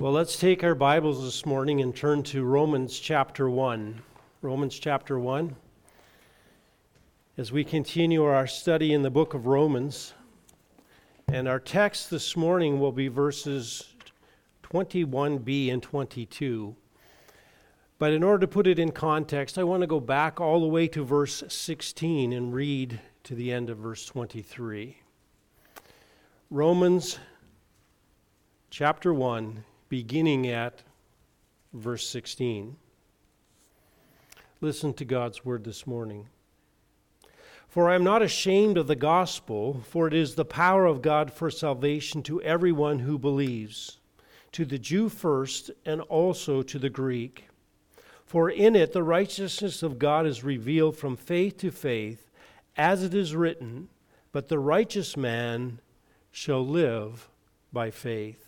Well, let's take our Bibles this morning and turn to Romans chapter 1. Romans chapter 1. As we continue our study in the book of Romans, and our text this morning will be verses 21b and 22. But in order to put it in context, I want to go back all the way to verse 16 and read to the end of verse 23. Romans chapter 1 beginning at verse 16. Listen to God's word this morning. For I am not ashamed of the gospel, for it is the power of God for salvation to everyone who believes, to the Jew first, and also to the Greek. For in it the righteousness of God is revealed from faith to faith, as it is written, But the righteous man shall live by faith.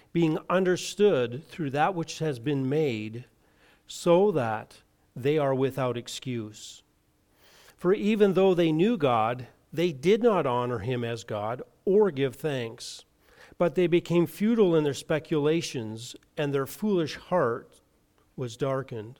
being understood through that which has been made, so that they are without excuse. For even though they knew God, they did not honor him as God or give thanks, but they became futile in their speculations, and their foolish heart was darkened.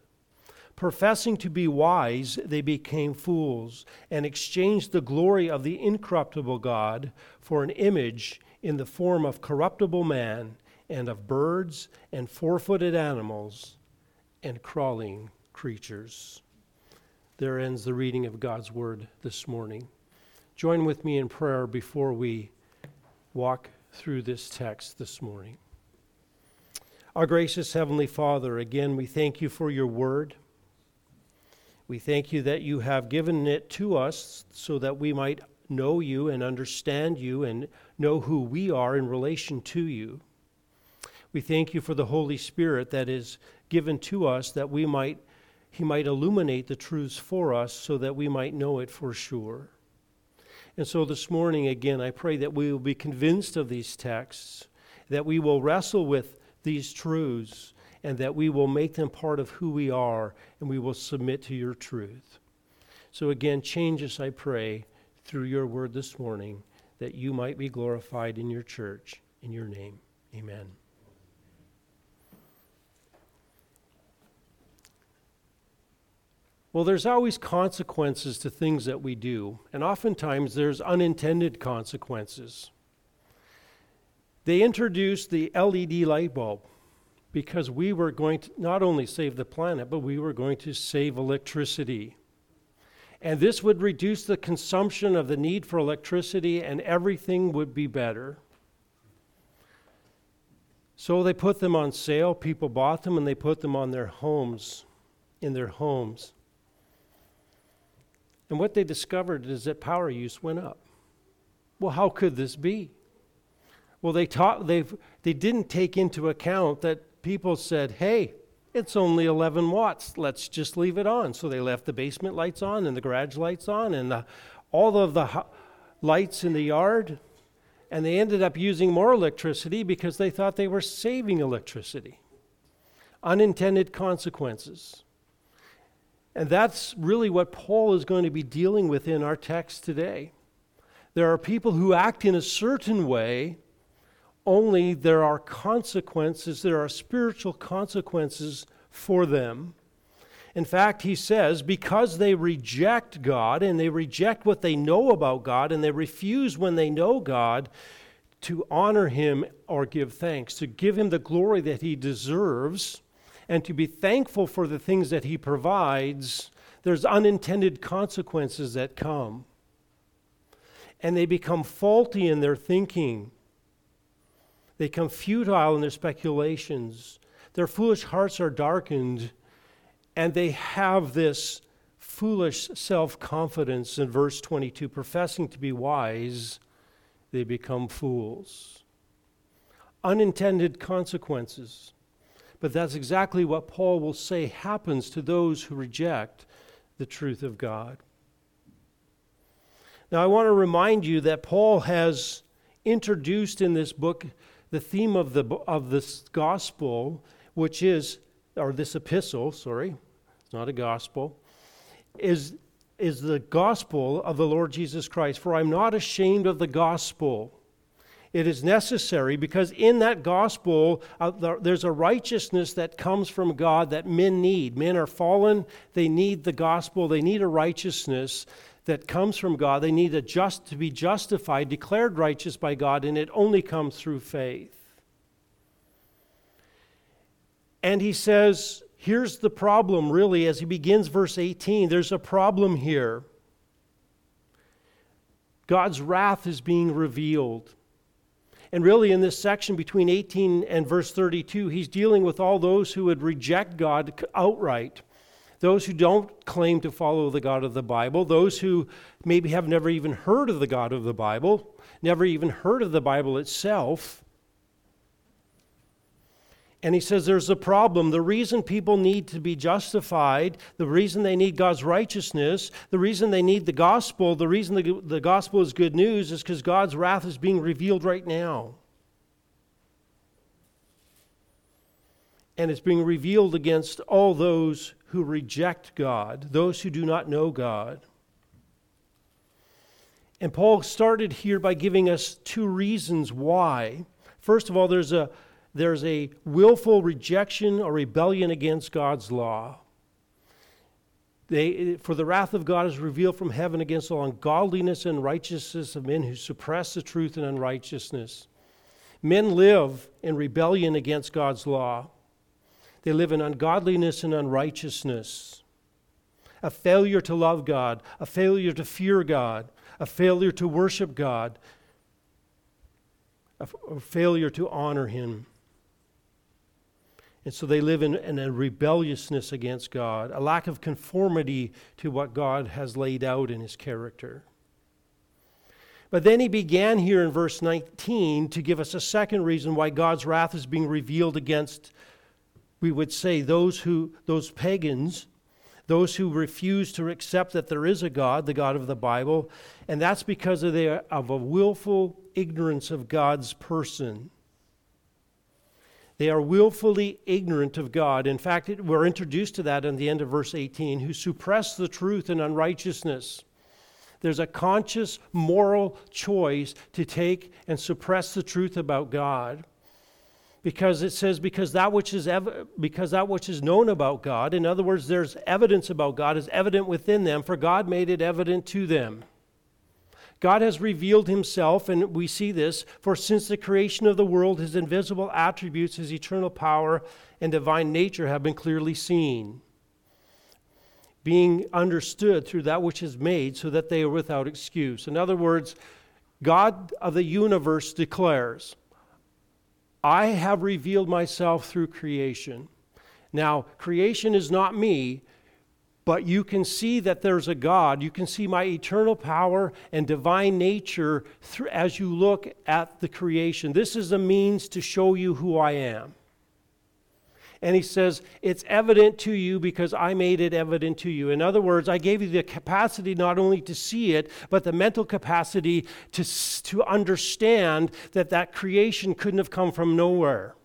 Professing to be wise, they became fools and exchanged the glory of the incorruptible God for an image in the form of corruptible man and of birds and four footed animals and crawling creatures. There ends the reading of God's word this morning. Join with me in prayer before we walk through this text this morning. Our gracious Heavenly Father, again, we thank you for your word. We thank you that you have given it to us so that we might know you and understand you and know who we are in relation to you. We thank you for the Holy Spirit that is given to us that we might he might illuminate the truths for us so that we might know it for sure. And so this morning again I pray that we will be convinced of these texts, that we will wrestle with these truths and that we will make them part of who we are and we will submit to your truth. So, again, change us, I pray, through your word this morning, that you might be glorified in your church. In your name, amen. Well, there's always consequences to things that we do, and oftentimes there's unintended consequences. They introduced the LED light bulb because we were going to not only save the planet, but we were going to save electricity. And this would reduce the consumption of the need for electricity, and everything would be better. So they put them on sale. People bought them and they put them on their homes, in their homes. And what they discovered is that power use went up. Well, how could this be? Well, they, taught, they they didn't take into account that people said, hey, it's only 11 watts. Let's just leave it on. So they left the basement lights on and the garage lights on and the, all of the lights in the yard. And they ended up using more electricity because they thought they were saving electricity. Unintended consequences. And that's really what Paul is going to be dealing with in our text today. There are people who act in a certain way only there are consequences, there are spiritual consequences for them. In fact, he says, because they reject God and they reject what they know about God and they refuse when they know God to honor him or give thanks, to give him the glory that he deserves, and to be thankful for the things that he provides, there's unintended consequences that come. And they become faulty in their thinking they become futile in their speculations. Their foolish hearts are darkened, and they have this foolish self confidence in verse 22 professing to be wise, they become fools. Unintended consequences. But that's exactly what Paul will say happens to those who reject the truth of God. Now, I want to remind you that Paul has introduced in this book the theme of, the, of this gospel, which is, or this epistle, sorry, it's not a gospel, is, is the gospel of the Lord Jesus Christ. For I'm not ashamed of the gospel. It is necessary because in that gospel, uh, there's a righteousness that comes from God that men need. Men are fallen, they need the gospel, they need a righteousness that comes from God. They need a just, to be justified, declared righteous by God, and it only comes through faith. And he says, here's the problem, really, as he begins verse 18. There's a problem here. God's wrath is being revealed. And really, in this section between 18 and verse 32, he's dealing with all those who would reject God outright those who don't claim to follow the God of the Bible, those who maybe have never even heard of the God of the Bible, never even heard of the Bible itself. And he says there's a problem. The reason people need to be justified, the reason they need God's righteousness, the reason they need the gospel, the reason the, the gospel is good news is because God's wrath is being revealed right now. And it's being revealed against all those who reject God, those who do not know God. And Paul started here by giving us two reasons why. First of all, there's a, there's a willful rejection or rebellion against God's law. They, for the wrath of God is revealed from heaven against all ungodliness and righteousness of men who suppress the truth and unrighteousness. Men live in rebellion against God's law. They live in ungodliness and unrighteousness. A failure to love God, a failure to fear God, a failure to worship God, a, a failure to honor Him. And so they live in, in, a rebelliousness against God, a lack of conformity to what God has laid out in His character. But then he began here in verse 19 to give us a second reason why God's wrath is being revealed against we would say those who those pagans those who refuse to accept that there is a god the god of the bible and that's because of, their, of a willful ignorance of god's person they are willfully ignorant of god. In fact it, we're introduced to that in the end of verse 18 who suppress the truth in unrighteousness. There's a conscious moral choice to take and suppress the truth about god because it says because that which is ev- because that which is known about God in other words there's evidence about God is evident within them for God made it evident to them God has revealed himself and we see this for since the creation of the world his invisible attributes his eternal power and divine nature have been clearly seen being understood through that which is made so that they are without excuse in other words God of the universe declares I have revealed myself through creation. Now, creation is not me, but you can see that there's a God. You can see my eternal power and divine nature as you look at the creation. This is a means to show you who I am. And he says, It's evident to you because I made it evident to you. In other words, I gave you the capacity not only to see it, but the mental capacity to, to understand that that creation couldn't have come from nowhere.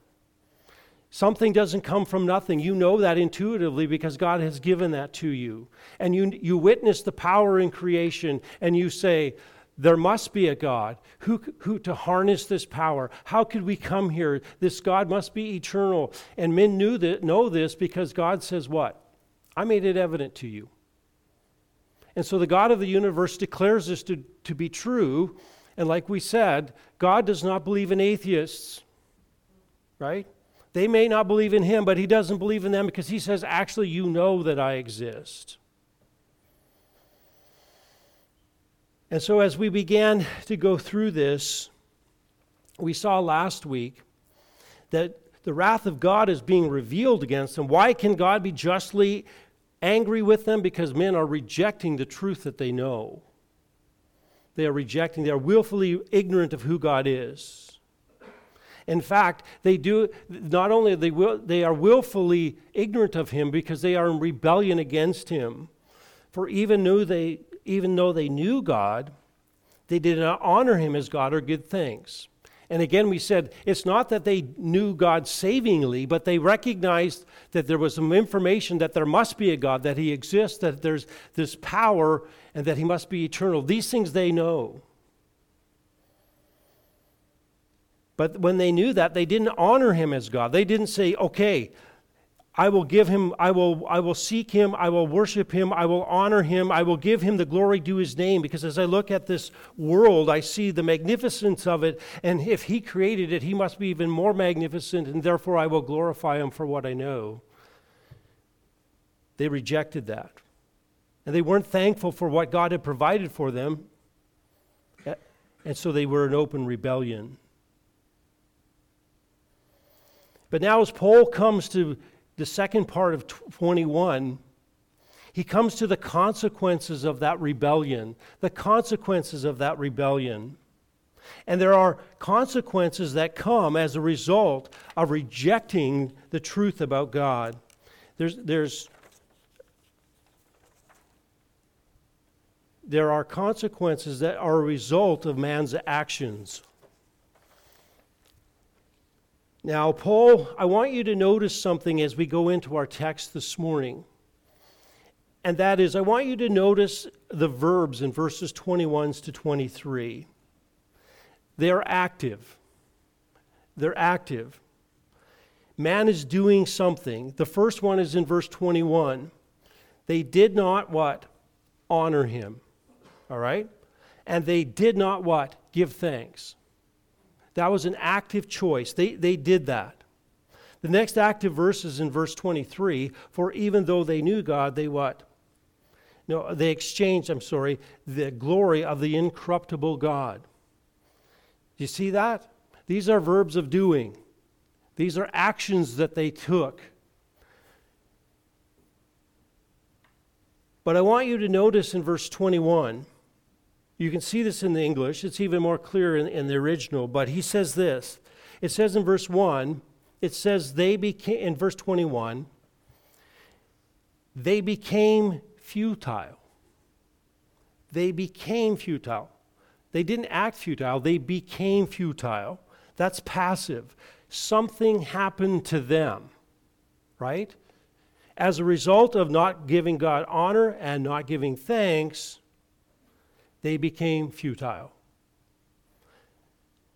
Something doesn't come from nothing. You know that intuitively because God has given that to you. And you, you witness the power in creation and you say, there must be a God who, who to harness this power. How could we come here? This God must be eternal. And men knew that, know this because God says, What? I made it evident to you. And so the God of the universe declares this to, to be true. And like we said, God does not believe in atheists, right? They may not believe in him, but he doesn't believe in them because he says, Actually, you know that I exist. And so, as we began to go through this, we saw last week that the wrath of God is being revealed against them. Why can God be justly angry with them? Because men are rejecting the truth that they know. They are rejecting, they are willfully ignorant of who God is. In fact, they do not only they will, they are willfully ignorant of him because they are in rebellion against him. For even though they even though they knew God, they did not honor him as God or give thanks. And again, we said it's not that they knew God savingly, but they recognized that there was some information that there must be a God, that He exists, that there's this power, and that He must be eternal. These things they know. But when they knew that, they didn't honor Him as God. They didn't say, okay, I will give him, I will, I will seek him, I will worship him, I will honor him, I will give him the glory due his name. Because as I look at this world, I see the magnificence of it. And if he created it, he must be even more magnificent, and therefore I will glorify him for what I know. They rejected that. And they weren't thankful for what God had provided for them. And so they were in open rebellion. But now, as Paul comes to the second part of 21, he comes to the consequences of that rebellion, the consequences of that rebellion. And there are consequences that come as a result of rejecting the truth about God. There's, there's, there are consequences that are a result of man's actions. Now, Paul, I want you to notice something as we go into our text this morning. And that is, I want you to notice the verbs in verses 21 to 23. They're active. They're active. Man is doing something. The first one is in verse 21. They did not what? Honor him. All right? And they did not what? Give thanks. That was an active choice. They, they did that. The next active verse is in verse 23 For even though they knew God, they what? No, they exchanged, I'm sorry, the glory of the incorruptible God. You see that? These are verbs of doing, these are actions that they took. But I want you to notice in verse 21 you can see this in the English. It's even more clear in, in the original. But he says this it says in verse 1, it says they became, in verse 21, they became futile. They became futile. They didn't act futile, they became futile. That's passive. Something happened to them, right? As a result of not giving God honor and not giving thanks, they became futile.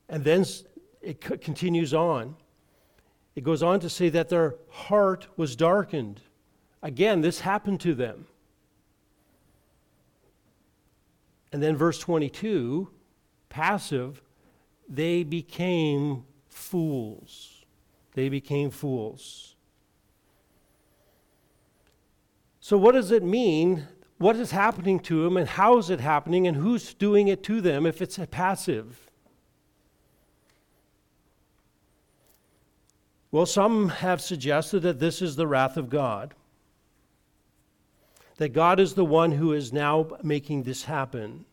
And then it continues on. It goes on to say that their heart was darkened. Again, this happened to them. And then verse 22, passive, they became fools. They became fools. So, what does it mean what is happening to them and how is it happening and who's doing it to them if it's passive. Well, some have suggested that this is the wrath of God. That God is the one who is now making this happen.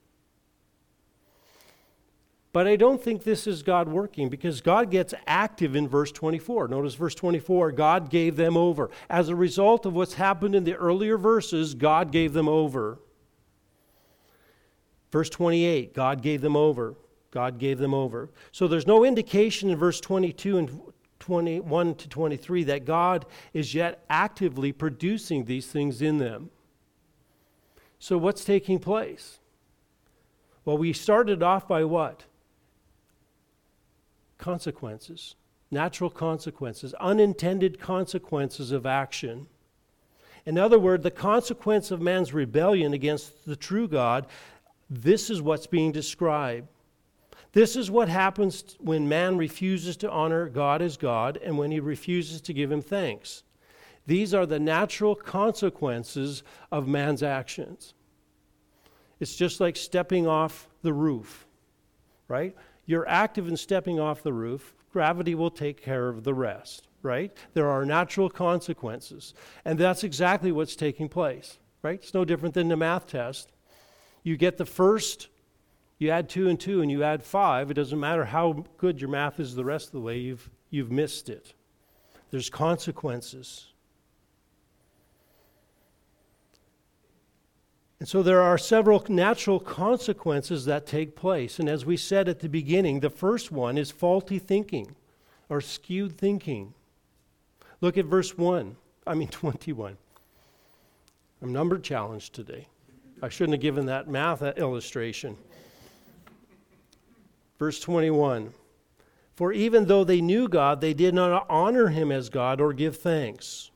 But I don't think this is God working because God gets active in verse 24. Notice verse 24 God gave them over. As a result of what's happened in the earlier verses, God gave them over. Verse 28 God gave them over. God gave them over. So there's no indication in verse 22 and 21 to 23 that God is yet actively producing these things in them. So what's taking place? Well, we started off by what? Consequences, natural consequences, unintended consequences of action. In other words, the consequence of man's rebellion against the true God, this is what's being described. This is what happens when man refuses to honor God as God and when he refuses to give him thanks. These are the natural consequences of man's actions. It's just like stepping off the roof, right? You're active in stepping off the roof, gravity will take care of the rest, right? There are natural consequences. And that's exactly what's taking place, right? It's no different than the math test. You get the first You add two and two and you add five, it doesn't matter how good your math is the rest of the way, you've, you've missed it. There's consequences. And so there are several natural consequences that take place. And as we said at the beginning, the first one is faulty thinking or skewed thinking. Look at verse 1, I mean 21. I'm number challenged today. I shouldn't have given that math illustration. Verse 21 For even though they knew God, they did not honor him as God or give thanks.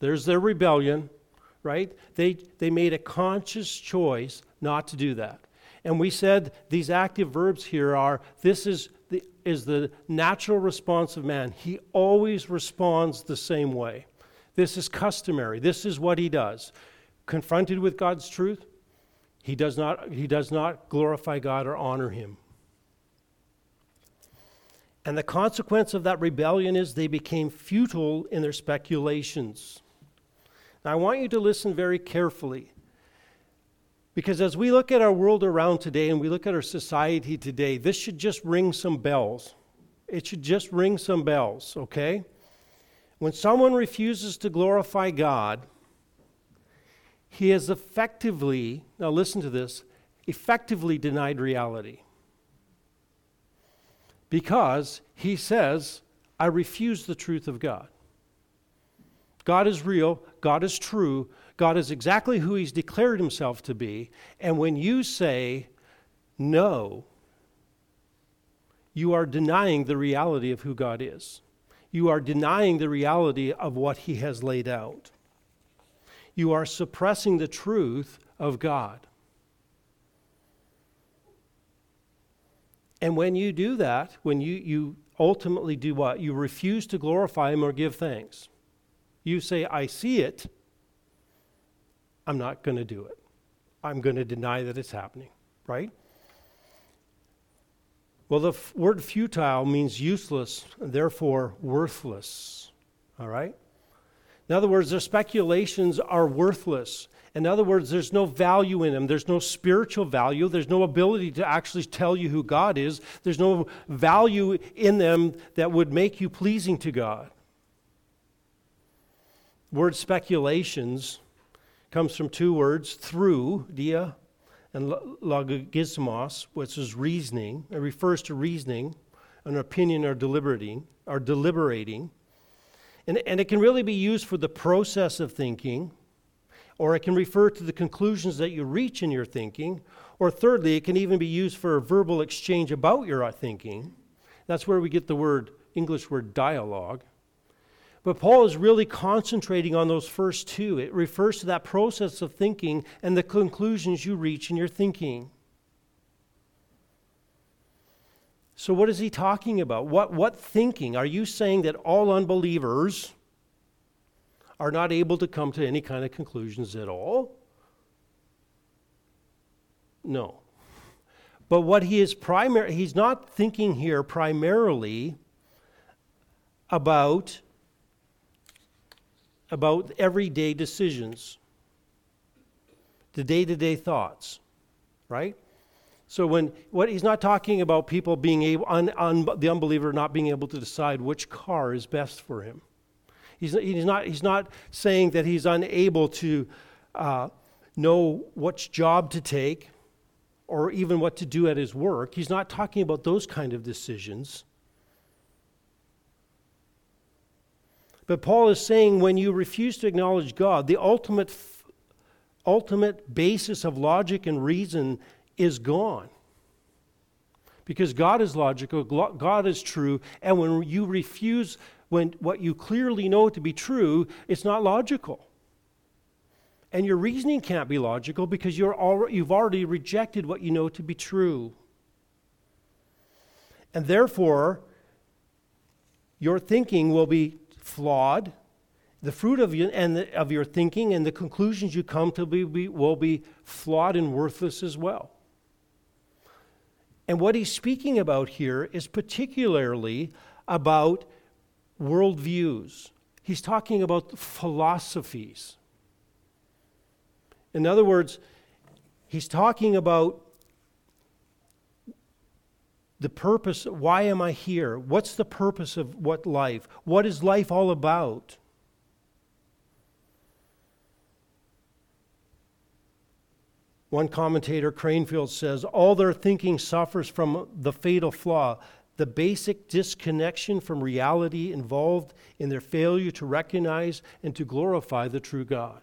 There's their rebellion, right? They, they made a conscious choice not to do that. And we said these active verbs here are this is the, is the natural response of man. He always responds the same way. This is customary. This is what he does. Confronted with God's truth, he does not, he does not glorify God or honor him. And the consequence of that rebellion is they became futile in their speculations. Now, I want you to listen very carefully. Because as we look at our world around today and we look at our society today, this should just ring some bells. It should just ring some bells, okay? When someone refuses to glorify God, he has effectively, now listen to this, effectively denied reality because he says, I refuse the truth of God. God is real, God is true, God is exactly who he's declared himself to be. And when you say no, you are denying the reality of who God is. You are denying the reality of what he has laid out. You are suppressing the truth of God. And when you do that, when you, you ultimately do what? You refuse to glorify Him or give thanks. You say, I see it. I'm not going to do it. I'm going to deny that it's happening, right? Well, the f- word futile means useless, and therefore worthless. All right? In other words, their speculations are worthless. In other words, there's no value in them. There's no spiritual value. There's no ability to actually tell you who God is. There's no value in them that would make you pleasing to God. Word speculations comes from two words, through, dia, and logismos, which is reasoning. It refers to reasoning, an opinion or deliberating, or deliberating. And, and it can really be used for the process of thinking or it can refer to the conclusions that you reach in your thinking, or thirdly, it can even be used for a verbal exchange about your uh, thinking. That's where we get the word, English word dialogue. But Paul is really concentrating on those first two. It refers to that process of thinking and the conclusions you reach in your thinking. So, what is he talking about? What, what thinking? Are you saying that all unbelievers are not able to come to any kind of conclusions at all? No. But what he is primary he's not thinking here primarily about about everyday decisions. The day-to-day thoughts, right? So when what he's not talking about people being able un, un, the unbeliever not being able to decide which car is best for him. He's, he's, not, he's not saying that he's unable to uh, know which job to take or even what to do at his work. He's not talking about those kind of decisions. But Paul is saying when you refuse to acknowledge God, the ultimate, ultimate basis of logic and reason is gone. Because God is logical, God is true, and when you refuse when what you clearly know to be true, it's not logical. And your reasoning can't be logical because you're already, you've already rejected what you know to be true. And therefore, your thinking will be flawed. The fruit of, you, and the, of your thinking and the conclusions you come to be, be, will be flawed and worthless as well. And what he's speaking about here is particularly about worldviews. He's talking about philosophies. In other words, he's talking about the purpose why am I here? What's the purpose of what life? What is life all about? One commentator, Cranfield, says all their thinking suffers from the fatal flaw, the basic disconnection from reality involved in their failure to recognize and to glorify the true God.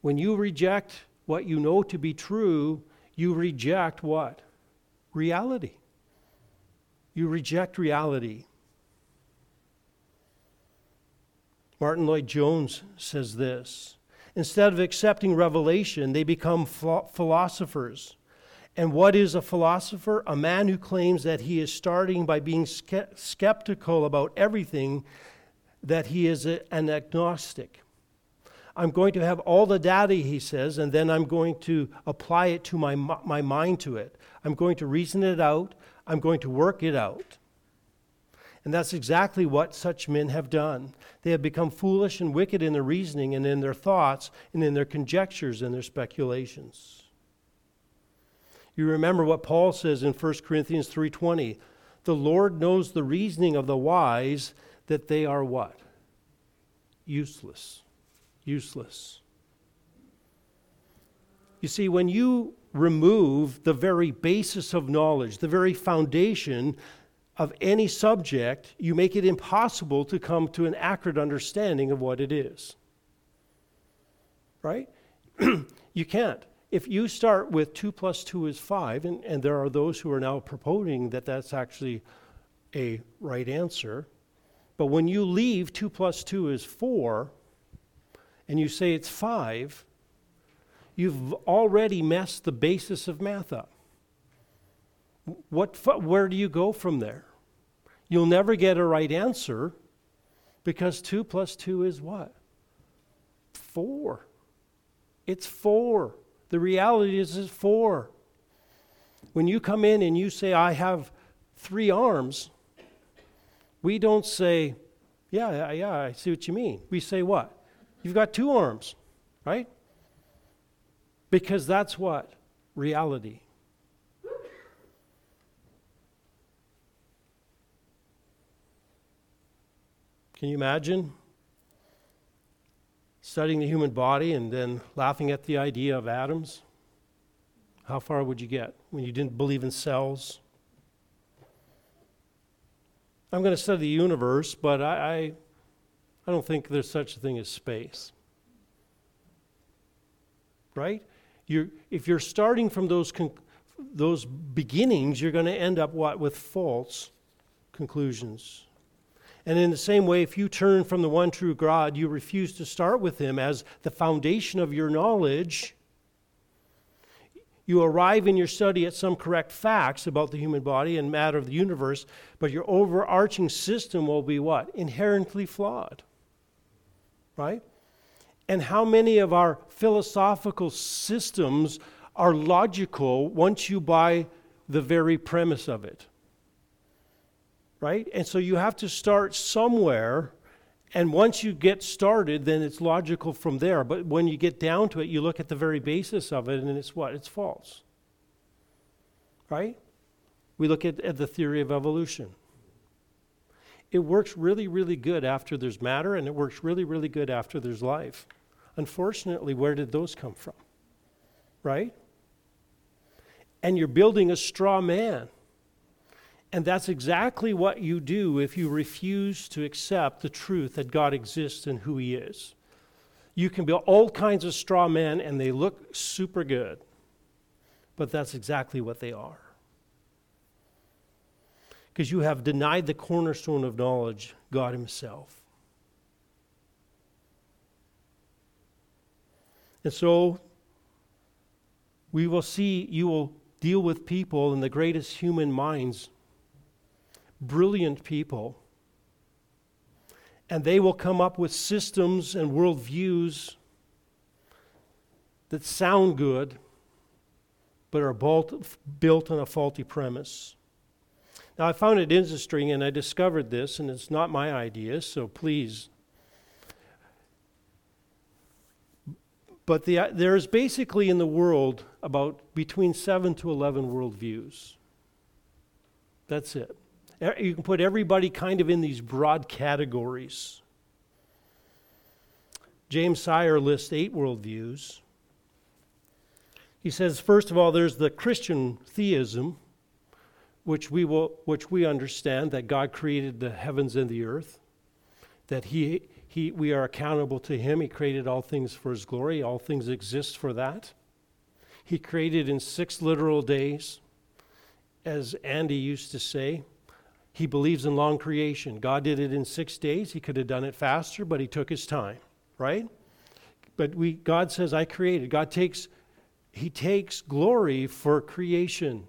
When you reject what you know to be true, you reject what? Reality. You reject reality. Martyn Lloyd-Jones says this Instead of accepting revelation, they become philosophers. And what is a philosopher? A man who claims that he is starting by being skeptical about everything, that he is an agnostic. I'm going to have all the data, he says, and then I'm going to apply it to my, my mind to it. I'm going to reason it out. I'm going to work it out. And that's exactly what such men have done. They have become foolish and wicked in their reasoning and in their thoughts and in their conjectures and their speculations. You remember what Paul says in 1 Corinthians 3:20, "The Lord knows the reasoning of the wise that they are what? Useless. Useless." You see, when you remove the very basis of knowledge, the very foundation of any subject, you make it impossible to come to an accurate understanding of what it is. Right? you can't. If you start with 2 plus 2 is 5, and, and there are those who are now proposing that that's actually a right answer, but when you leave 2 plus 2 is 4, and you say it's 5, you've already messed the basis of math up. What, where do you go from there? You'll never get a right answer because 2 plus 2 is what? 4. It's 4. The reality is it's 4. When you come in and you say, I have three arms, we don't say, yeah, yeah, I see what you mean. We say, what? You've got two arms, right? Because that's what? Reality. Can you imagine studying the human body and then laughing at the idea of atoms? How far would you get when you didn't believe in cells? I'm going to study the universe, but I, I, don't think there's such a thing as space. Right? You're, if you're starting from those, con- those beginnings, you're going to end up what? With false conclusions. And in the same way, if you turn from the one true God, you refuse to start with Him as the foundation of your knowledge, you arrive in your study at some correct facts about the human body and matter of the universe, but your overarching system will be what? Inherently flawed. Right? And how many of our philosophical systems are logical once you buy the very premise of it? right? And so you have to start somewhere. And once you get started, then it's logical from there. But when you get down to it, you look at the very basis of it, and it's what? It's false. Right? We look at, at the theory of evolution. It works really, really good after there's matter, and it works really, really good after there's life. Unfortunately, where did those come from? Right? And you're building a straw man and that's exactly what you do if you refuse to accept the truth that God exists and who He is. You can build all kinds of straw men and they look super good, but that's exactly what they are. Because you have denied the cornerstone of knowledge, God Himself. And so we will see, you will deal with people in the greatest human minds brilliant people. And they will come up with systems and worldviews that sound good, but are built on a faulty premise. Now, I found it interesting, and I discovered this, and it's not my idea, so please. But the, there's basically in the world about between 7 to 11 worldviews. That's it. You can put everybody kind of in these broad categories. James Sire lists eight worldviews. He says, first of all, there's the Christian theism, which we, will, which we understand that God created the heavens and the earth, that he, he, we are accountable to Him. He created all things for His glory, all things exist for that. He created in six literal days. As Andy used to say, he believes in long creation. God did it in six days. He could have done it faster, but he took his time, right? But we, God says, I created. God takes, he takes glory for creation.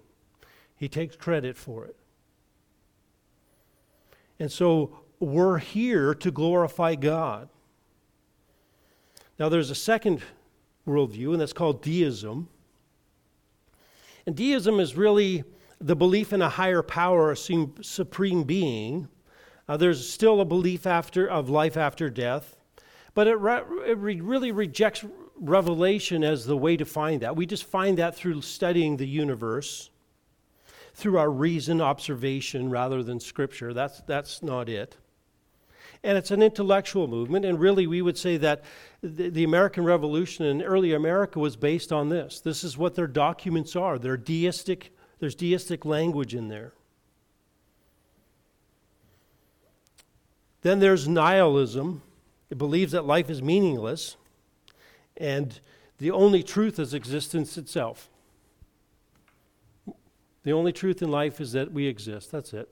He takes credit for it. And so we're here to glorify God. Now, there's a second worldview, and that's called deism. And deism is really the belief in a higher power, a supreme being. Uh, there's still a belief after of life after death, but it, re- it re- really rejects revelation as the way to find that. We just find that through studying the universe, through our reason observation rather than scripture. That's, that's not it. And it's an intellectual movement, and really we would say that the, the American Revolution in early America was based on this. This is what their documents are. They're deistic, there's deistic language in there. Then there's nihilism. It believes that life is meaningless and the only truth is existence itself. The only truth in life is that we exist. That's it.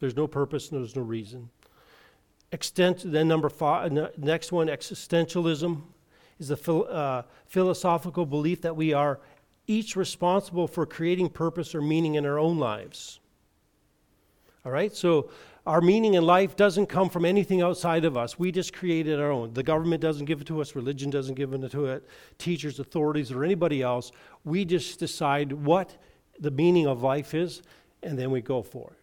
There's no purpose, and there's no reason. Extent, then number five, next one, existentialism is a phil, uh, philosophical belief that we are each responsible for creating purpose or meaning in our own lives. All right, so our meaning in life doesn't come from anything outside of us. We just created our own. The government doesn't give it to us, religion doesn't give it to it, teachers, authorities, or anybody else. We just decide what the meaning of life is, and then we go for it.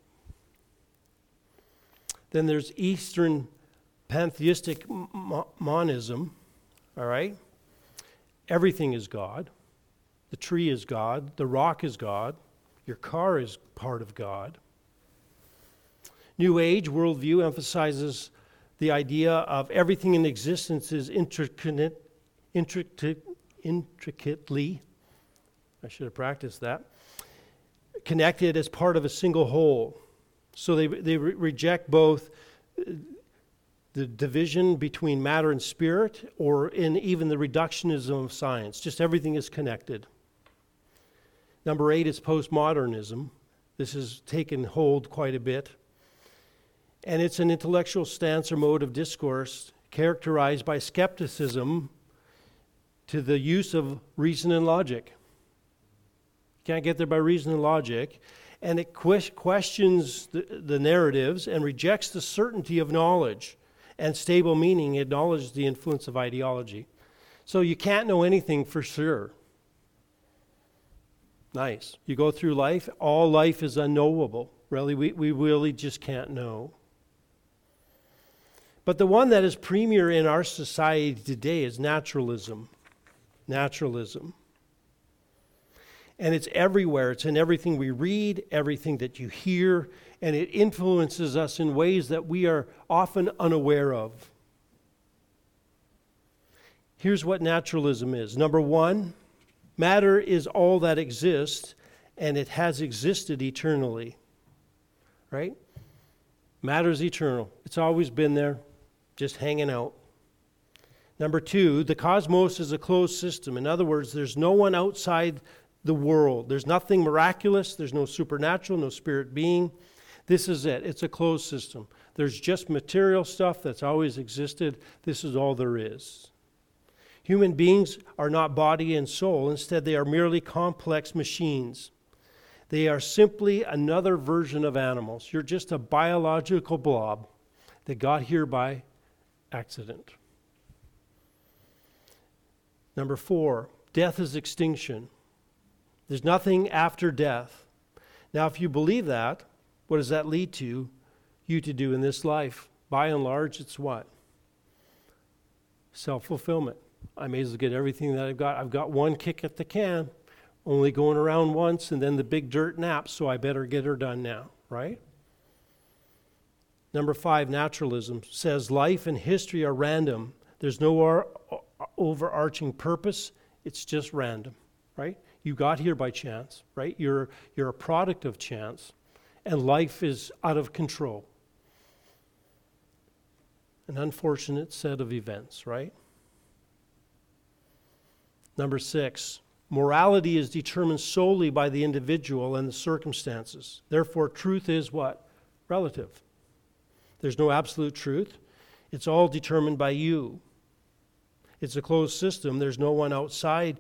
Then there's Eastern pantheistic monism, all right? Everything is God. The tree is God. The rock is God. Your car is part of God. New Age worldview emphasizes the idea of everything in existence is intricate, intricate, intricately, I should have practiced that, connected as part of a single whole. So they, they re- reject both uh, the division between matter and spirit or in even the reductionism of science. Just everything is connected. Number eight is postmodernism. This has taken hold quite a bit. And it's an intellectual stance or mode of discourse characterized by skepticism to the use of reason and logic. Can't get there by reason and logic and it questions the, the narratives and rejects the certainty of knowledge and stable meaning It acknowledges the influence of ideology. So you can't know anything for sure. Nice. You go through life, all life is unknowable. Really, we, we really just can't know. But the one that is premier in our society today is naturalism. Naturalism. And it's everywhere. It's in everything we read, everything that you hear, and it influences us in ways that we are often unaware of. Here's what naturalism is number one, matter is all that exists, and it has existed eternally. Right? Matter is eternal, it's always been there, just hanging out. Number two, the cosmos is a closed system. In other words, there's no one outside the world. There's nothing miraculous, there's no supernatural, no spirit being. This is it. It's a closed system. There's just material stuff that's always existed. This is all there is. Human beings are not body and soul, instead, they are merely complex machines. They are simply another version of animals. You're just a biological blob that got here by accident. Number four, death is extinction. There's nothing after death. Now, if you believe that, what does that lead to you to do in this life? By and large, it's what? Self fulfillment. I may as well get everything that I've got. I've got one kick at the can, only going around once, and then the big dirt nap, so I better get her done now, right? Number five, naturalism says life and history are random. There's no overarching purpose, it's just random, right? You got here by chance, right? You're, you're a product of chance, and life is out of control. An unfortunate set of events, right? Number six, morality is determined solely by the individual and the circumstances. Therefore, truth is what? Relative. There's no absolute truth. It's all determined by you. It's a closed system. There's no one outside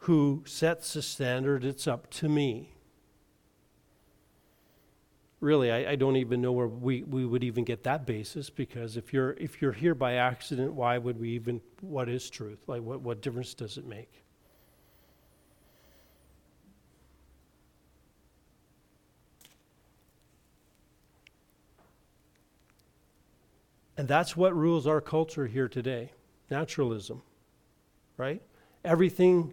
who sets the standard. It's up to me. Really, I, I, don't even know where we, we would even get that basis because if you're if you're here by accident, why would we even what is truth? Like what, what difference does it make? And that's what rules our culture here today naturalism, right? Everything,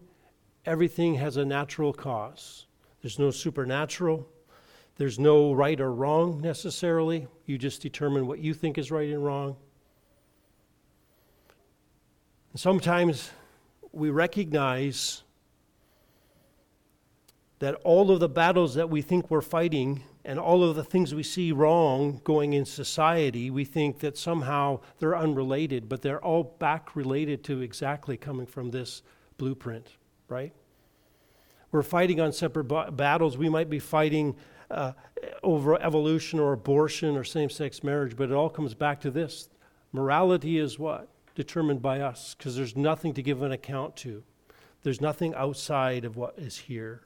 everything has a natural cause. There's no supernatural. There's no right or wrong necessarily. You just determine what you think is right and wrong. And sometimes we recognize that all of the battles that we think we're fighting and all of the things we see wrong going in society, we think that somehow they're unrelated, but they're all back related to exactly coming from this blueprint, right? We're fighting on separate b- battles. We might be fighting uh, over evolution or abortion or same sex marriage, but it all comes back to this. Morality is what? Determined by us, because there's nothing to give an account to. There's nothing outside of what is here.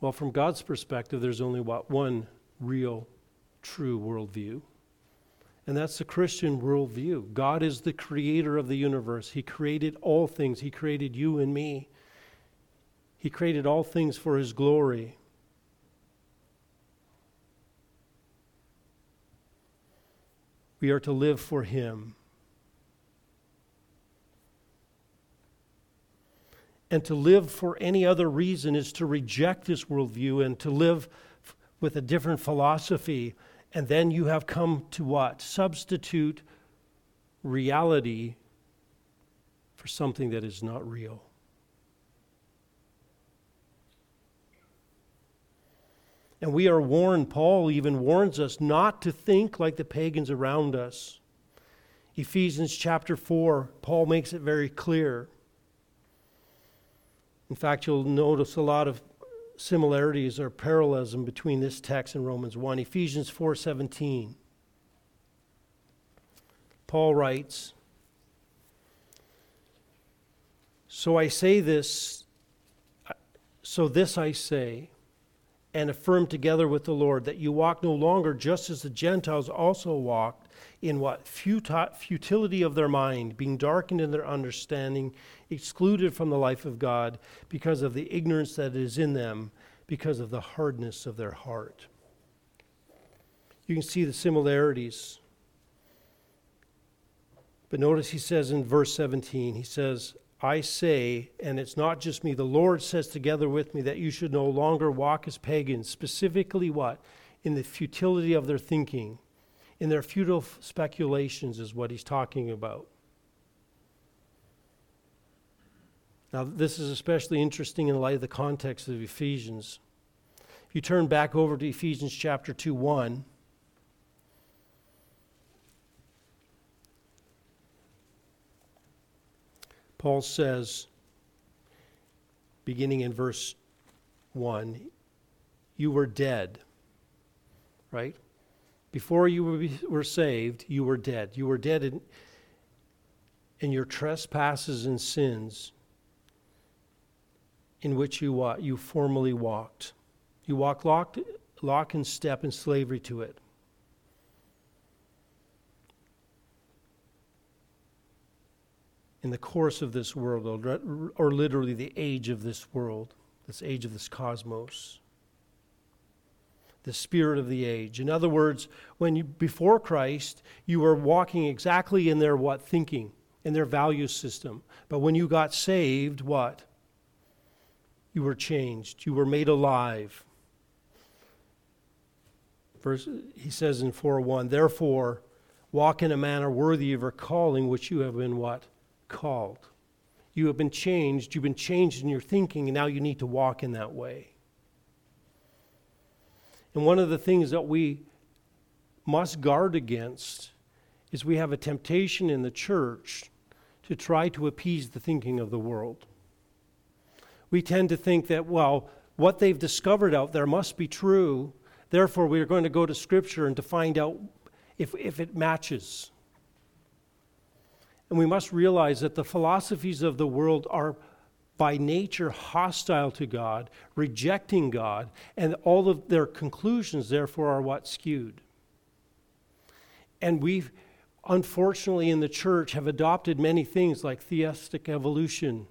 Well, from God's perspective, there's only what? One real, true worldview. And that's the Christian worldview. God is the creator of the universe. He created all things, He created you and me. He created all things for His glory. We are to live for Him. And to live for any other reason is to reject this worldview and to live f- with a different philosophy. And then you have come to what? Substitute reality for something that is not real. And we are warned, Paul even warns us not to think like the pagans around us. Ephesians chapter 4, Paul makes it very clear. In fact, you'll notice a lot of similarities or parallelism between this text and Romans 1. Ephesians 4:17. Paul writes, So I say this, so this I say, and affirm together with the Lord, that you walk no longer just as the Gentiles also walked, in what? Futility of their mind, being darkened in their understanding, excluded from the life of God because of the ignorance that is in them, because of the hardness of their heart. You can see the similarities. But notice he says in verse 17, he says, I say, and it's not just me, the Lord says together with me that you should no longer walk as pagans, specifically what? In the futility of their thinking, in their futile speculations, is what he's talking about. Now, this is especially interesting in light of the context of Ephesians. If you turn back over to Ephesians chapter 2 1, Paul says, beginning in verse 1, you were dead, right? Before you were saved, you were dead. You were dead in, in your trespasses and sins in which you, you formerly walked. You walked lock, lock and step in slavery to it. in the course of this world, or, literally the age of this world, this age of this cosmos, the spirit of the age. In other words, when you before Christ, you were walking exactly in their what thinking, in their value system. But when you got saved, what? You were changed. You were made alive. Verse, he says in 4:1, therefore, walk in a manner worthy of your calling, which you have been what? Called. You have been changed. You've been changed in your thinking, and now you need to walk in that way. And one of the things that we must guard against is we have a temptation in the church to try to appease the thinking of the world. We tend to think that, well, what they've discovered out there must be true, therefore, we're going to go to Scripture and to find out if, if it matches. And we must realize that the philosophies of the world are by nature hostile to God, rejecting God, and all of their conclusions, therefore, are what? Skewed. And we've, unfortunately, in the church, have adopted many things like theistic evolution.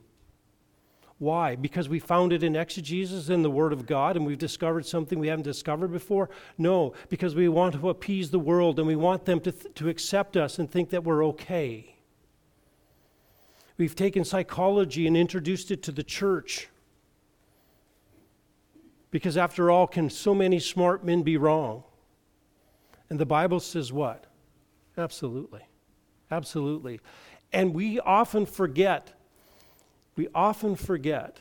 Why? Because we found it in exegesis in the Word of God and we've discovered something we haven't discovered before? No, because we want to appease the world and we want them to, th- to accept us and think that we're okay. We've taken psychology and introduced it to the church. Because after all, can so many smart men be wrong? And the Bible says what? Absolutely. Absolutely. And we often forget, we often forget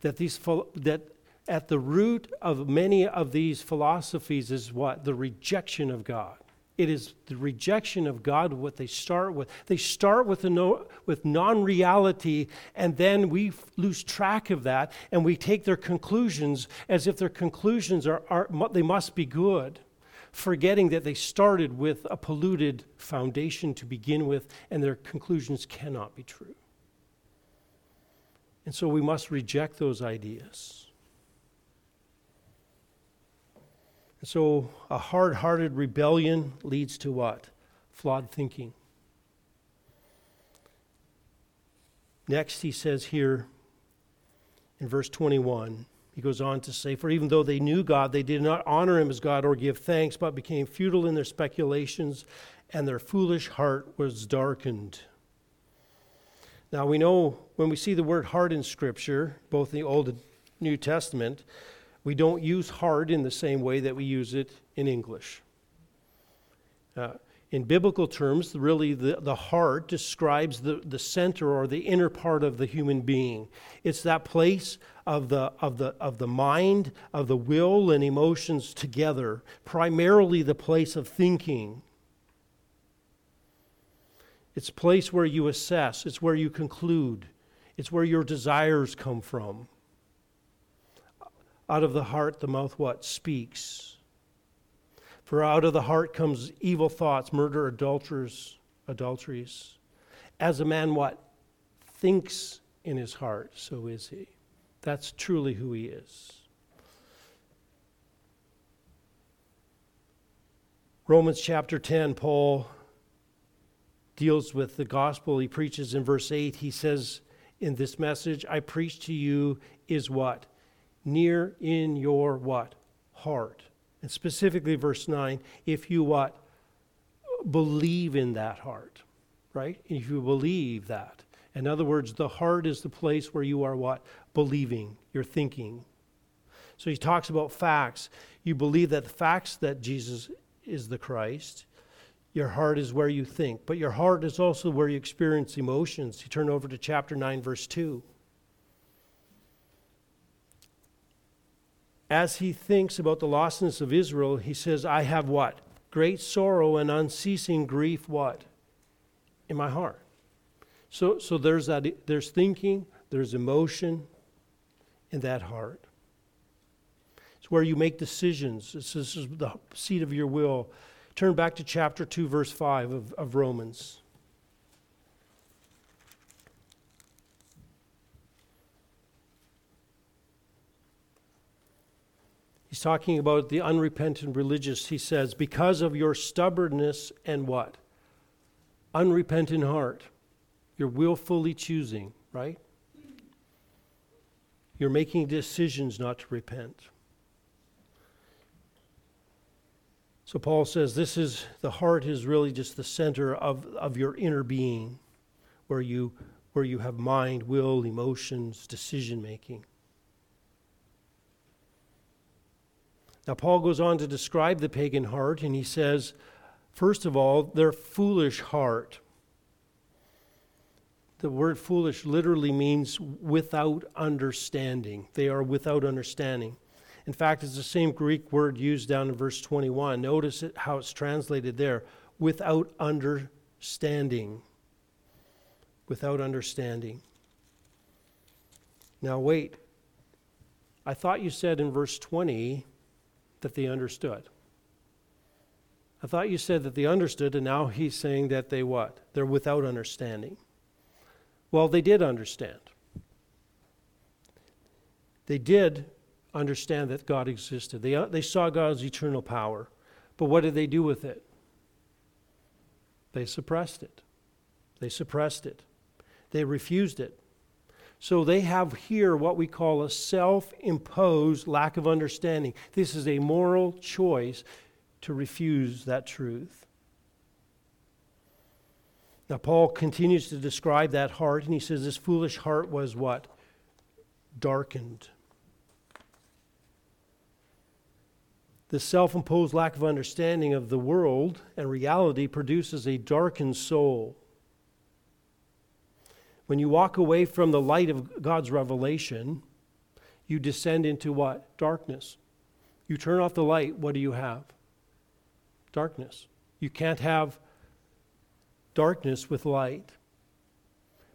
that these that at the root of many of these philosophies is what? The rejection of God. It is the rejection of God what they start with. They start with, no, with non reality, and then we lose track of that, and we take their conclusions as if their conclusions are, are they must be good, forgetting that they started with a polluted foundation to begin with, and their conclusions cannot be true. And so we must reject those ideas. So a hard hearted rebellion leads to what? Flawed thinking. Next, he says here in verse 21, he goes on to say, For even though they knew God, they did not honor him as God or give thanks, but became futile in their speculations, and their foolish heart was darkened. Now, we know when we see the word heart in Scripture, both in the Old and New Testament, we don't use hard in the same way that we use it in English. Uh, in biblical terms, really the, the heart describes the, the center or the inner part of the human being. It's that place of the, of, the, of the mind, of the will and emotions together, primarily the place of thinking. It's place where you assess, it's where you conclude, it's where your desires come from. Out of the heart, the mouth what? Speaks. For out of the heart comes evil thoughts, murder, adulterers, adulteries. As a man what? Thinks in his heart, so is he. That's truly who he is. Romans chapter 10, Paul deals with the gospel he preaches in verse 8. He says, In this message I preach to you is what? Near in your what? Heart. And specifically verse 9, if you what? Believe in that heart, right? If you believe that. In other words, the heart is the place where you are what? Believing, you're thinking. So he talks about facts. You believe that the facts that Jesus is the Christ. Your heart is where you think, but your heart is also where you experience emotions. You turn over to chapter 9, verse 2. As he thinks about the lostness of Israel, he says, I have what? Great sorrow and unceasing grief, what? In my heart. So, so there's, that, there's thinking, there's emotion in that heart. It's where you make decisions. This is the seat of your will. Turn back to chapter 2, verse 5 of, of Romans. He's talking about the unrepentant religious. He says, because of your stubbornness and what? Unrepentant heart. You're willfully choosing, right? You're making decisions not to repent. So Paul says this is the heart is really just the center of, of your inner being, where you, where you have mind, will, emotions, decision making. Now, Paul goes on to describe the pagan heart, and he says, first of all, their foolish heart. The word foolish literally means without understanding. They are without understanding. In fact, it's the same Greek word used down in verse 21. Notice it, how it's translated there without understanding. Without understanding. Now, wait. I thought you said in verse 20 that they understood. I thought you said that they understood, and now he's saying that they what? They're without understanding. Well, they did understand. They did understand that God existed. They, uh, they saw God's eternal power. But what did they do with it? They suppressed it. They suppressed it. They refused it. So they have here what we call a self imposed lack of understanding. This is a moral choice to refuse that truth. Now, Paul continues to describe that heart, and he says this foolish heart was what? Darkened. The self imposed lack of understanding of the world and reality produces a darkened soul. When you walk away from the light of God's revelation, you descend into what? Darkness. You turn off the light, what do you have? Darkness. You can't have darkness with light.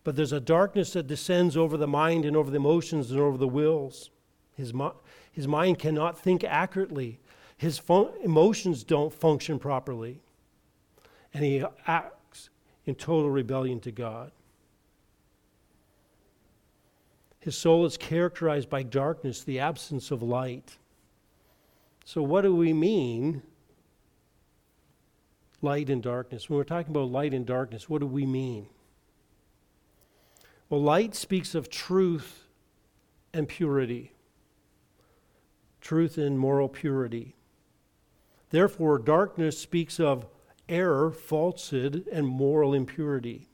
But there's a darkness that descends over the mind and over the emotions and over the wills. His, his mind cannot think accurately. His fun- emotions don't function properly. And he acts in total rebellion to God. His soul is characterized by darkness, the absence of light. So, what do we mean, light and darkness? When we're talking about light and darkness, what do we mean? Well, light speaks of truth and purity, truth and moral purity. Therefore, darkness speaks of error, falsehood, and moral impurity.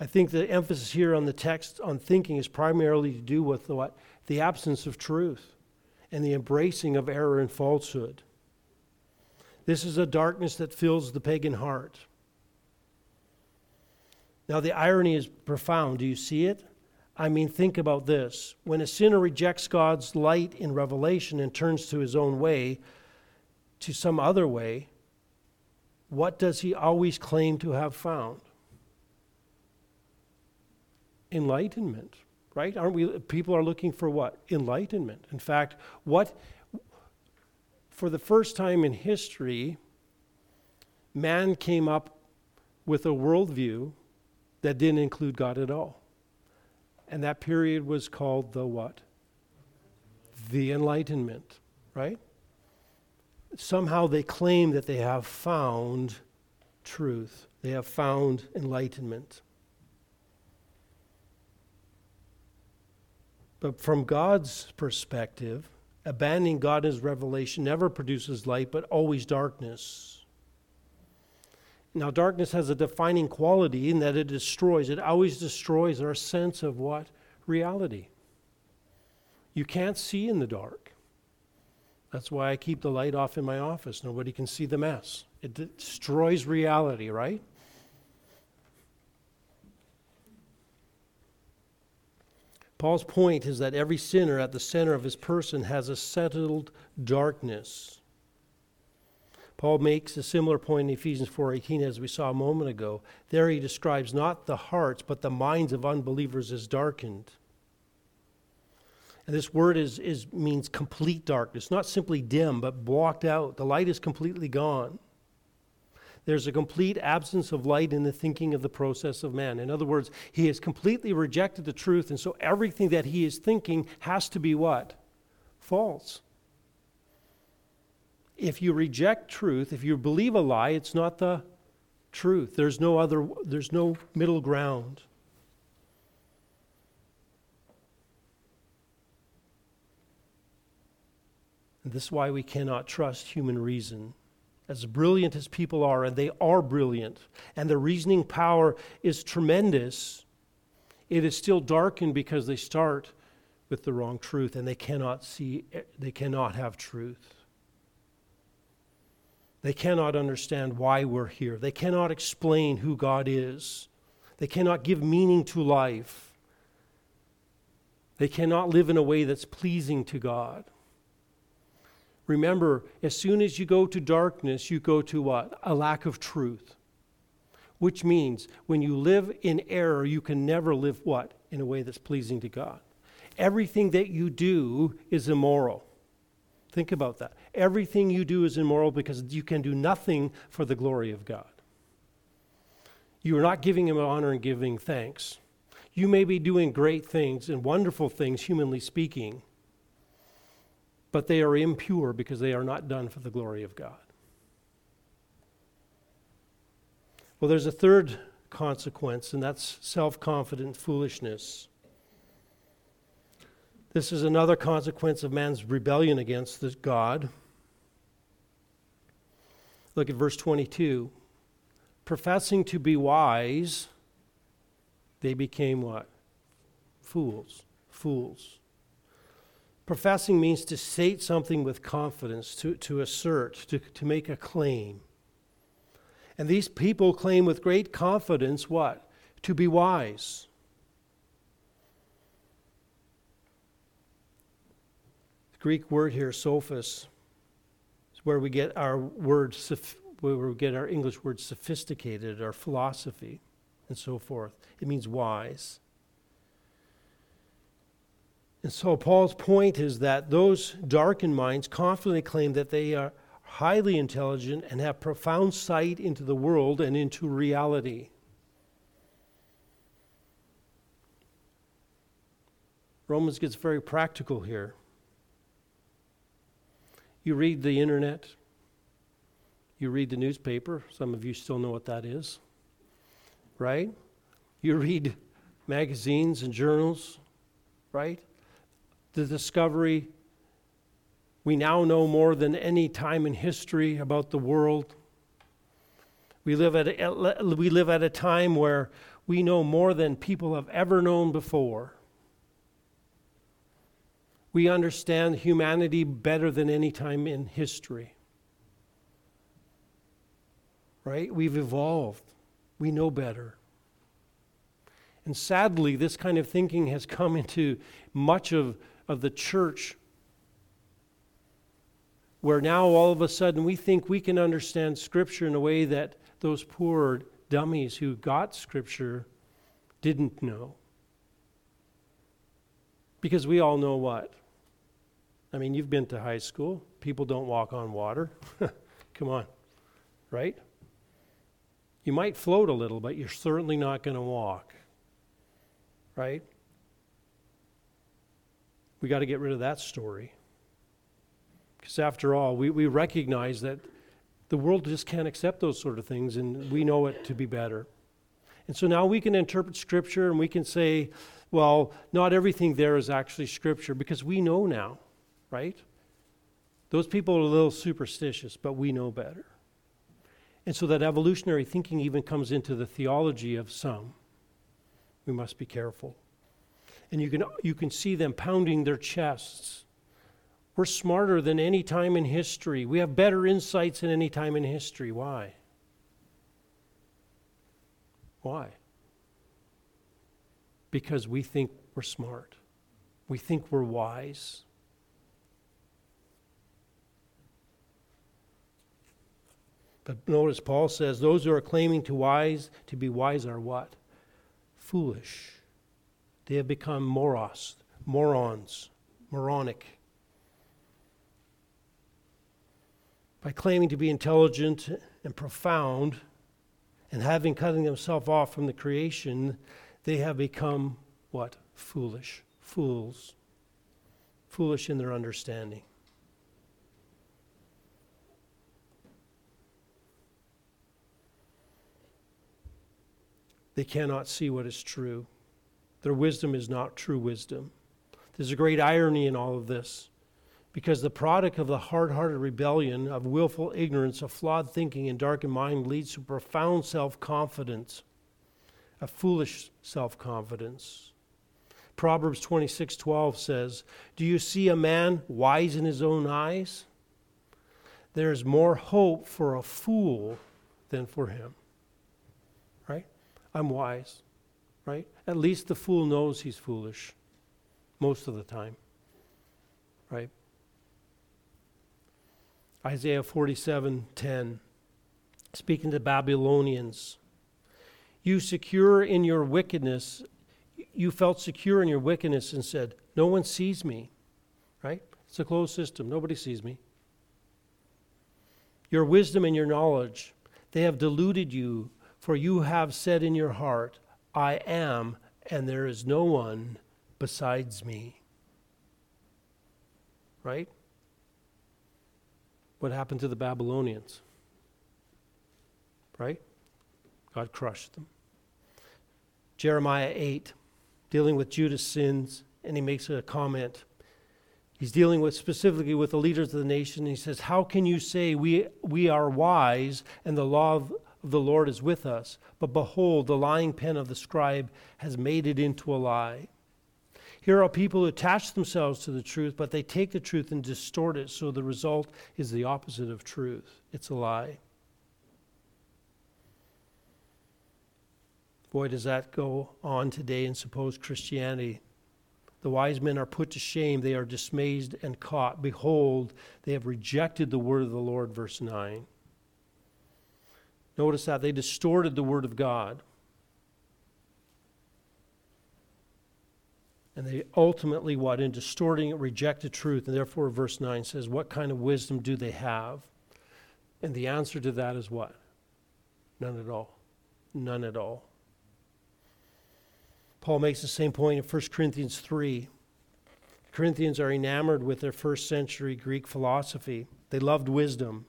I think the emphasis here on the text on thinking is primarily to do with the, what? The absence of truth and the embracing of error and falsehood. This is a darkness that fills the pagan heart. Now, the irony is profound. Do you see it? I mean, think about this. When a sinner rejects God's light in revelation and turns to his own way, to some other way, what does he always claim to have found? Enlightenment, right? Aren't we? People are looking for what? Enlightenment. In fact, what, for the first time in history, man came up with a worldview that didn't include God at all. And that period was called the what? The Enlightenment, right? Somehow they claim that they have found truth, they have found enlightenment. But from God's perspective, abandoning God in his revelation never produces light, but always darkness. Now, darkness has a defining quality in that it destroys. It always destroys our sense of what? Reality. You can't see in the dark. That's why I keep the light off in my office. Nobody can see the mess. It destroys reality, right? Paul's point is that every sinner at the center of his person has a settled darkness. Paul makes a similar point in Ephesians 4:18 as we saw a moment ago. There he describes not the hearts but the minds of unbelievers as darkened. And this word is, is means complete darkness, not simply dim, but blocked out. The light is completely gone. There's a complete absence of light in the thinking of the process of man. In other words, he has completely rejected the truth, and so everything that he is thinking has to be what? False. If you reject truth, if you believe a lie, it's not the truth. There's no other there's no middle ground. And this is why we cannot trust human reason as brilliant as people are, and they are brilliant, and their reasoning power is tremendous, it is still darkened because they start with the wrong truth and they cannot see, they cannot have truth. They cannot understand why we're here. They cannot explain who God is. They cannot give meaning to life. They cannot live in a way that's pleasing to God. Remember, as soon as you go to darkness, you go to what? A lack of truth. Which means when you live in error, you can never live what? In a way that's pleasing to God. Everything that you do is immoral. Think about that. Everything you do is immoral because you can do nothing for the glory of God. You are not giving Him honor and giving thanks. You may be doing great things and wonderful things, humanly speaking, but they are impure because they are not done for the glory of God. Well, there's a third consequence, and that's self confident foolishness. This is another consequence of man's rebellion against God. Look at verse 22. Professing to be wise, they became what? Fools. Fools. Professing means to state something with confidence, to, to assert, to, to make a claim. And these people claim with great confidence what? To be wise. The Greek word here, sophos, is where we get our word, where we get our English word sophisticated, our philosophy, and so forth. It means wise. And so Paul's point is that those darkened minds confidently claim that they are highly intelligent and have profound sight into the world and into reality. Romans gets very practical here. You read the internet, you read the newspaper. Some of you still know what that is, right? You read magazines and journals, right? The discovery. We now know more than any time in history about the world. We live at a, we live at a time where we know more than people have ever known before. We understand humanity better than any time in history. Right? We've evolved. We know better. And sadly, this kind of thinking has come into much of of the church where now all of a sudden we think we can understand Scripture in a way that those poor dummies who got Scripture didn't know. Because we all know what? I mean, you've been to high school. People don't walk on water. Come on, right? You might float a little, but you're certainly not going to walk, right? We got to get rid of that story. Because after all, we, we recognize that the world just can't accept those sort of things, and we know it to be better. And so now we can interpret Scripture and we can say, well, not everything there is actually Scripture, because we know now, right? Those people are a little superstitious, but we know better. And so that evolutionary thinking even comes into the theology of some. We must be careful and you can, you can see them pounding their chests. We're smarter than any time in history. We have better insights than any time in history. Why? Why? Because we think we're smart. We think we're wise. But notice Paul says those who are claiming to wise to be wise are what? Foolish. They have become moros, morons, moronic. By claiming to be intelligent and profound and having cutting themselves off from the creation, they have become what? Foolish. Fools. Foolish in their understanding. They cannot see what is true. Their wisdom is not true wisdom. There's a great irony in all of this. Because the product of the hard hearted rebellion, of willful ignorance, of flawed thinking, and darkened mind leads to profound self confidence, a foolish self confidence. Proverbs 26 12 says, Do you see a man wise in his own eyes? There is more hope for a fool than for him. Right? I'm wise. Right? At least the fool knows he's foolish most of the time. Right? Isaiah 47 10. Speaking to Babylonians, you secure in your wickedness you felt secure in your wickedness and said, No one sees me, right? It's a closed system. Nobody sees me. Your wisdom and your knowledge, they have deluded you, for you have said in your heart, I am, and there is no one besides me. Right? What happened to the Babylonians? Right? God crushed them. Jeremiah 8 dealing with Judah's sins, and he makes a comment. He's dealing with specifically with the leaders of the nation. He says, How can you say we, we are wise and the law of, of the Lord is with us? But behold, the lying pen of the scribe has made it into a lie. Here are people who attach themselves to the truth, but they take the truth and distort it, so the result is the opposite of truth. It's a lie. Boy, does that go on today in supposed Christianity. The wise men are put to shame. They are dismayed and caught. Behold, they have rejected the word of the Lord, verse 9. Notice that they distorted the word of God. And they ultimately, what? In distorting it, rejected truth. And therefore, verse 9 says, What kind of wisdom do they have? And the answer to that is what? None at all. None at all. Paul makes the same point in 1 Corinthians 3. Corinthians are enamored with their first century Greek philosophy. They loved wisdom.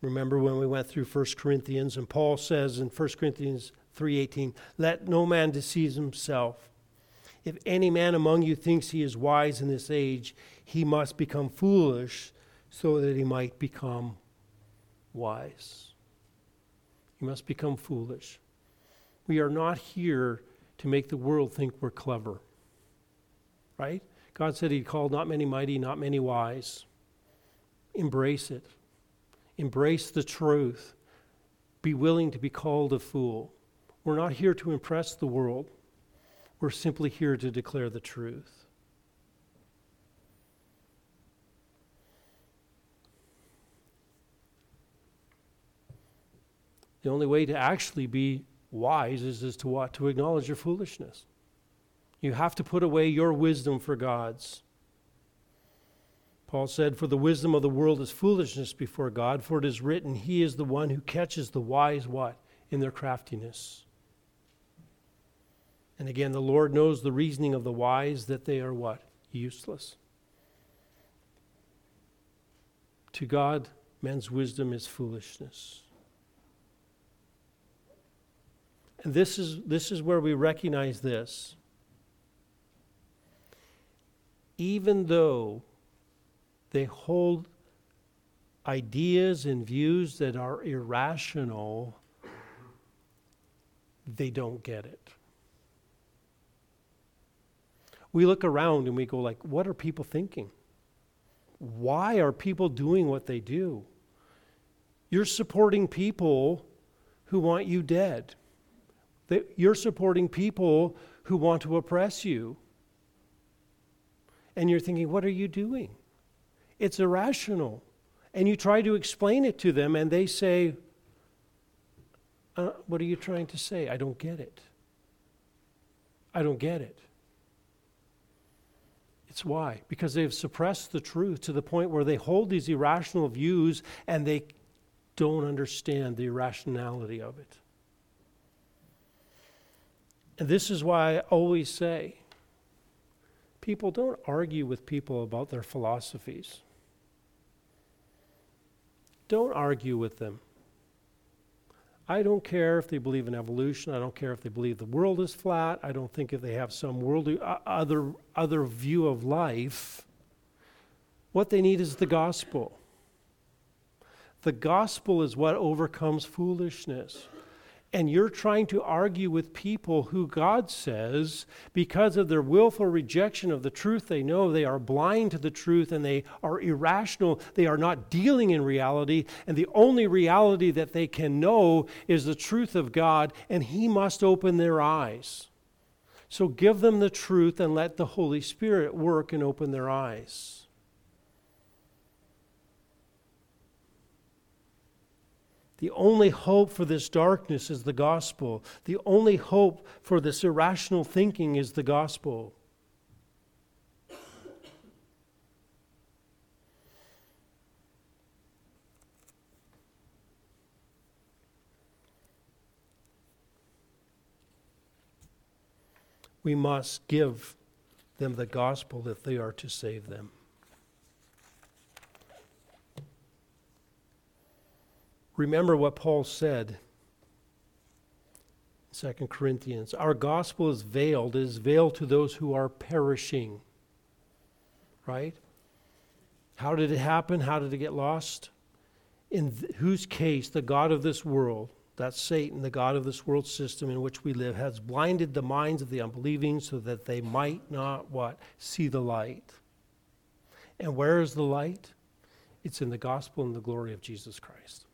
Remember when we went through 1 Corinthians and Paul says in 1 Corinthians 3:18, "Let no man deceive himself. If any man among you thinks he is wise in this age, he must become foolish so that he might become wise." He must become foolish. We are not here to make the world think we're clever. Right? God said He called not many mighty, not many wise. Embrace it. Embrace the truth. Be willing to be called a fool. We're not here to impress the world, we're simply here to declare the truth. The only way to actually be wise is, is to what? To acknowledge your foolishness. You have to put away your wisdom for God's. Paul said, For the wisdom of the world is foolishness before God, for it is written, He is the one who catches the wise what? In their craftiness. And again, the Lord knows the reasoning of the wise that they are what? Useless. To God, men's wisdom is foolishness. And this is, this is where we recognize this. Even though they hold ideas and views that are irrational, they don't get it. We look around and we go like, what are people thinking? Why are people doing what they do? You're supporting people who want you dead you're supporting people who want to oppress you. And you're thinking, what are you doing? It's irrational. And you try to explain it to them, and they say, uh, What are you trying to say? I don't get it. I don't get it. It's why? Because they've suppressed the truth to the point where they hold these irrational views and they don't understand the irrationality of it. And this is why I always say people don't argue with people about their philosophies. Don't argue with them. I don't care if they believe in evolution. I don't care if they believe the world is flat. I don't think if they have some worldly uh, other other view of life. What they need is the gospel. The gospel is what overcomes foolishness. And you're trying to argue with people who God says, because of their willful rejection of the truth they know, they are blind to the truth and they are irrational. They are not dealing in reality. And the only reality that they can know is the truth of God, and He must open their eyes. So give them the truth and let the Holy Spirit work and open their eyes. The only hope for this darkness is the gospel. The only hope for this irrational thinking is the gospel. We must give them the gospel if they are to save them. Remember what Paul said in 2 Corinthians. Our gospel is veiled, it is veiled to those who are perishing. Right? How did it happen? How did it get lost? In th- whose case the God of this world, that's Satan, the God of this world system in which we live, has blinded the minds of the unbelieving so that they might not what? See the light. And where is the light? It's in the gospel and the glory of Jesus Christ.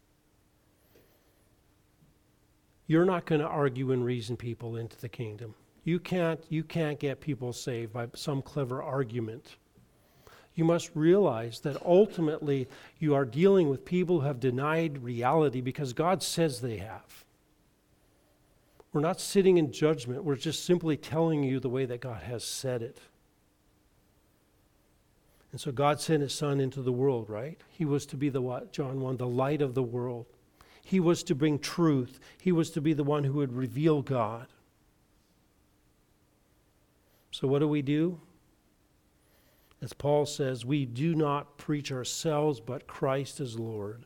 You're not going to argue and reason people into the kingdom. You can't, you can't get people saved by some clever argument. You must realize that ultimately you are dealing with people who have denied reality because God says they have. We're not sitting in judgment, we're just simply telling you the way that God has said it. And so God sent his son into the world, right? He was to be the what? John 1, the light of the world. He was to bring truth. He was to be the one who would reveal God. So, what do we do? As Paul says, we do not preach ourselves, but Christ as Lord.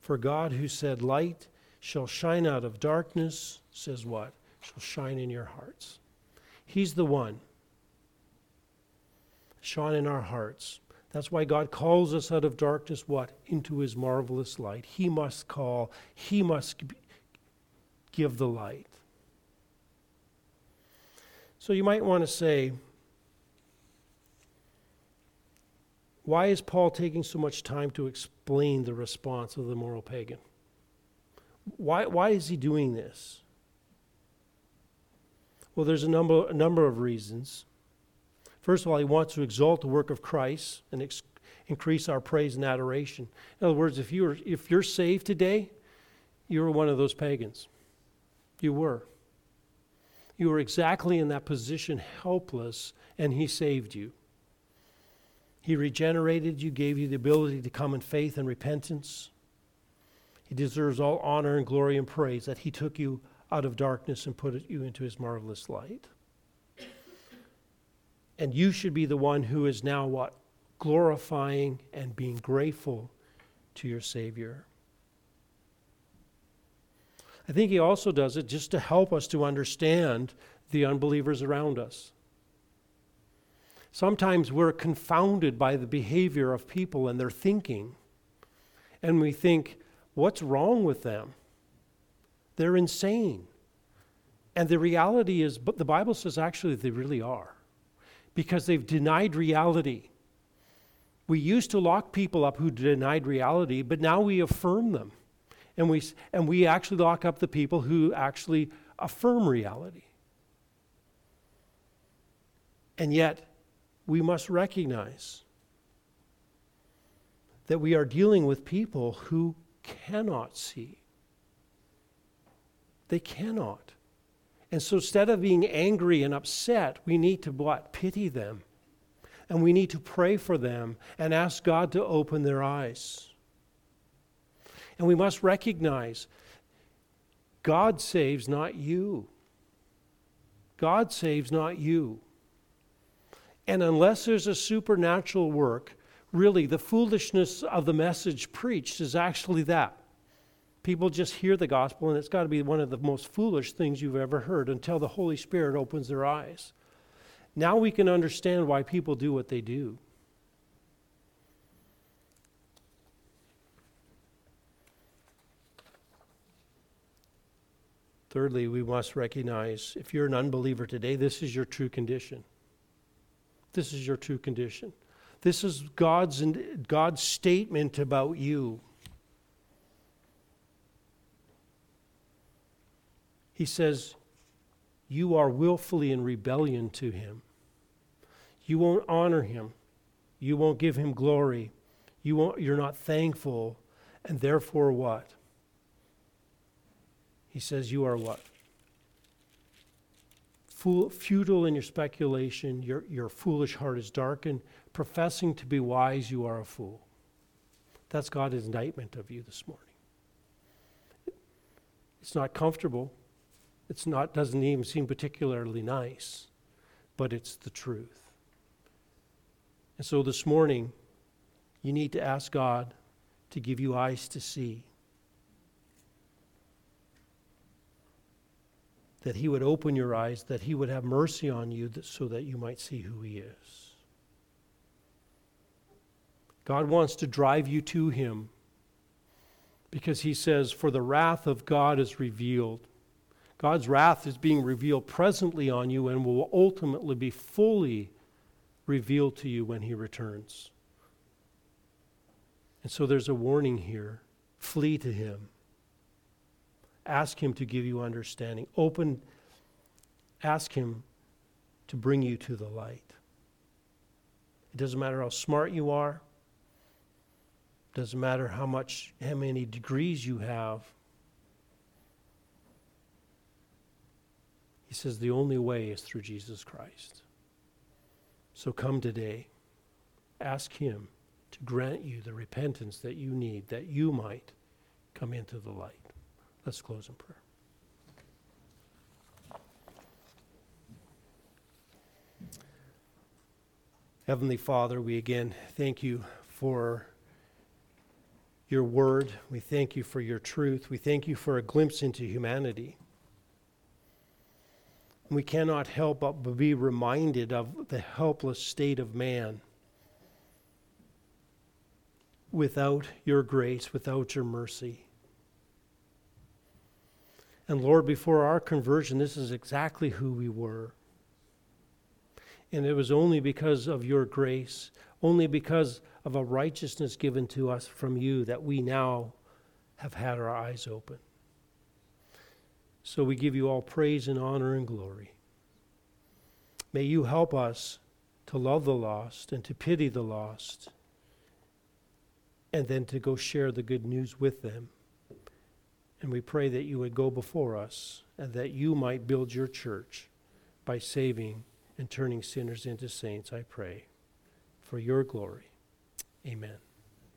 For God, who said, Light shall shine out of darkness, says what? Shall shine in your hearts. He's the one. Shine in our hearts. That's why God calls us out of darkness, what? Into his marvelous light. He must call, he must give the light. So you might want to say, why is Paul taking so much time to explain the response of the moral pagan? Why, why is he doing this? Well, there's a number, a number of reasons. First of all, he wants to exalt the work of Christ and ex- increase our praise and adoration. In other words, if you're, if you're saved today, you were one of those pagans. You were. You were exactly in that position, helpless, and he saved you. He regenerated you, gave you the ability to come in faith and repentance. He deserves all honor and glory and praise that he took you out of darkness and put you into his marvelous light. And you should be the one who is now what? Glorifying and being grateful to your Savior. I think he also does it just to help us to understand the unbelievers around us. Sometimes we're confounded by the behavior of people and their thinking, and we think, what's wrong with them? They're insane. And the reality is, but the Bible says actually they really are because they've denied reality. We used to lock people up who denied reality, but now we affirm them. And we, and we actually lock up the people who actually affirm reality. And yet, we must recognize that we are dealing with people who cannot see. They cannot. And so instead of being angry and upset, we need to what? Pity them. And we need to pray for them and ask God to open their eyes. And we must recognize God saves, not you. God saves, not you. And unless there's a supernatural work, really the foolishness of the message preached is actually that People just hear the gospel, and it's got to be one of the most foolish things you've ever heard until the Holy Spirit opens their eyes. Now we can understand why people do what they do. Thirdly, we must recognize if you're an unbeliever today, this is your true condition. This is your true condition. This is God's, God's statement about you. He says, You are willfully in rebellion to Him. You won't honor Him. You won't give Him glory. You won't, you're not thankful. And therefore, what? He says, You are what? Fool, futile in your speculation, your, your foolish heart is darkened. Professing to be wise, you are a fool. That's God's indictment of you this morning. It's not comfortable. It's not doesn't even seem particularly nice, but it's the truth. And so this morning, you need to ask God to give you eyes to see. That He would open your eyes, that He would have mercy on you that, so that you might see who He is. God wants to drive you to Him because He says, For the wrath of God is revealed. God's wrath is being revealed presently on you and will ultimately be fully revealed to you when He returns. And so there's a warning here flee to Him. Ask Him to give you understanding. Open, ask Him to bring you to the light. It doesn't matter how smart you are. It doesn't matter how much, how many degrees you have. He says the only way is through Jesus Christ. So come today. Ask Him to grant you the repentance that you need, that you might come into the light. Let's close in prayer. Heavenly Father, we again thank you for your word. We thank you for your truth. We thank you for a glimpse into humanity. We cannot help but be reminded of the helpless state of man without your grace, without your mercy. And Lord, before our conversion, this is exactly who we were. And it was only because of your grace, only because of a righteousness given to us from you that we now have had our eyes open. So we give you all praise and honor and glory. May you help us to love the lost and to pity the lost and then to go share the good news with them. And we pray that you would go before us and that you might build your church by saving and turning sinners into saints, I pray, for your glory. Amen.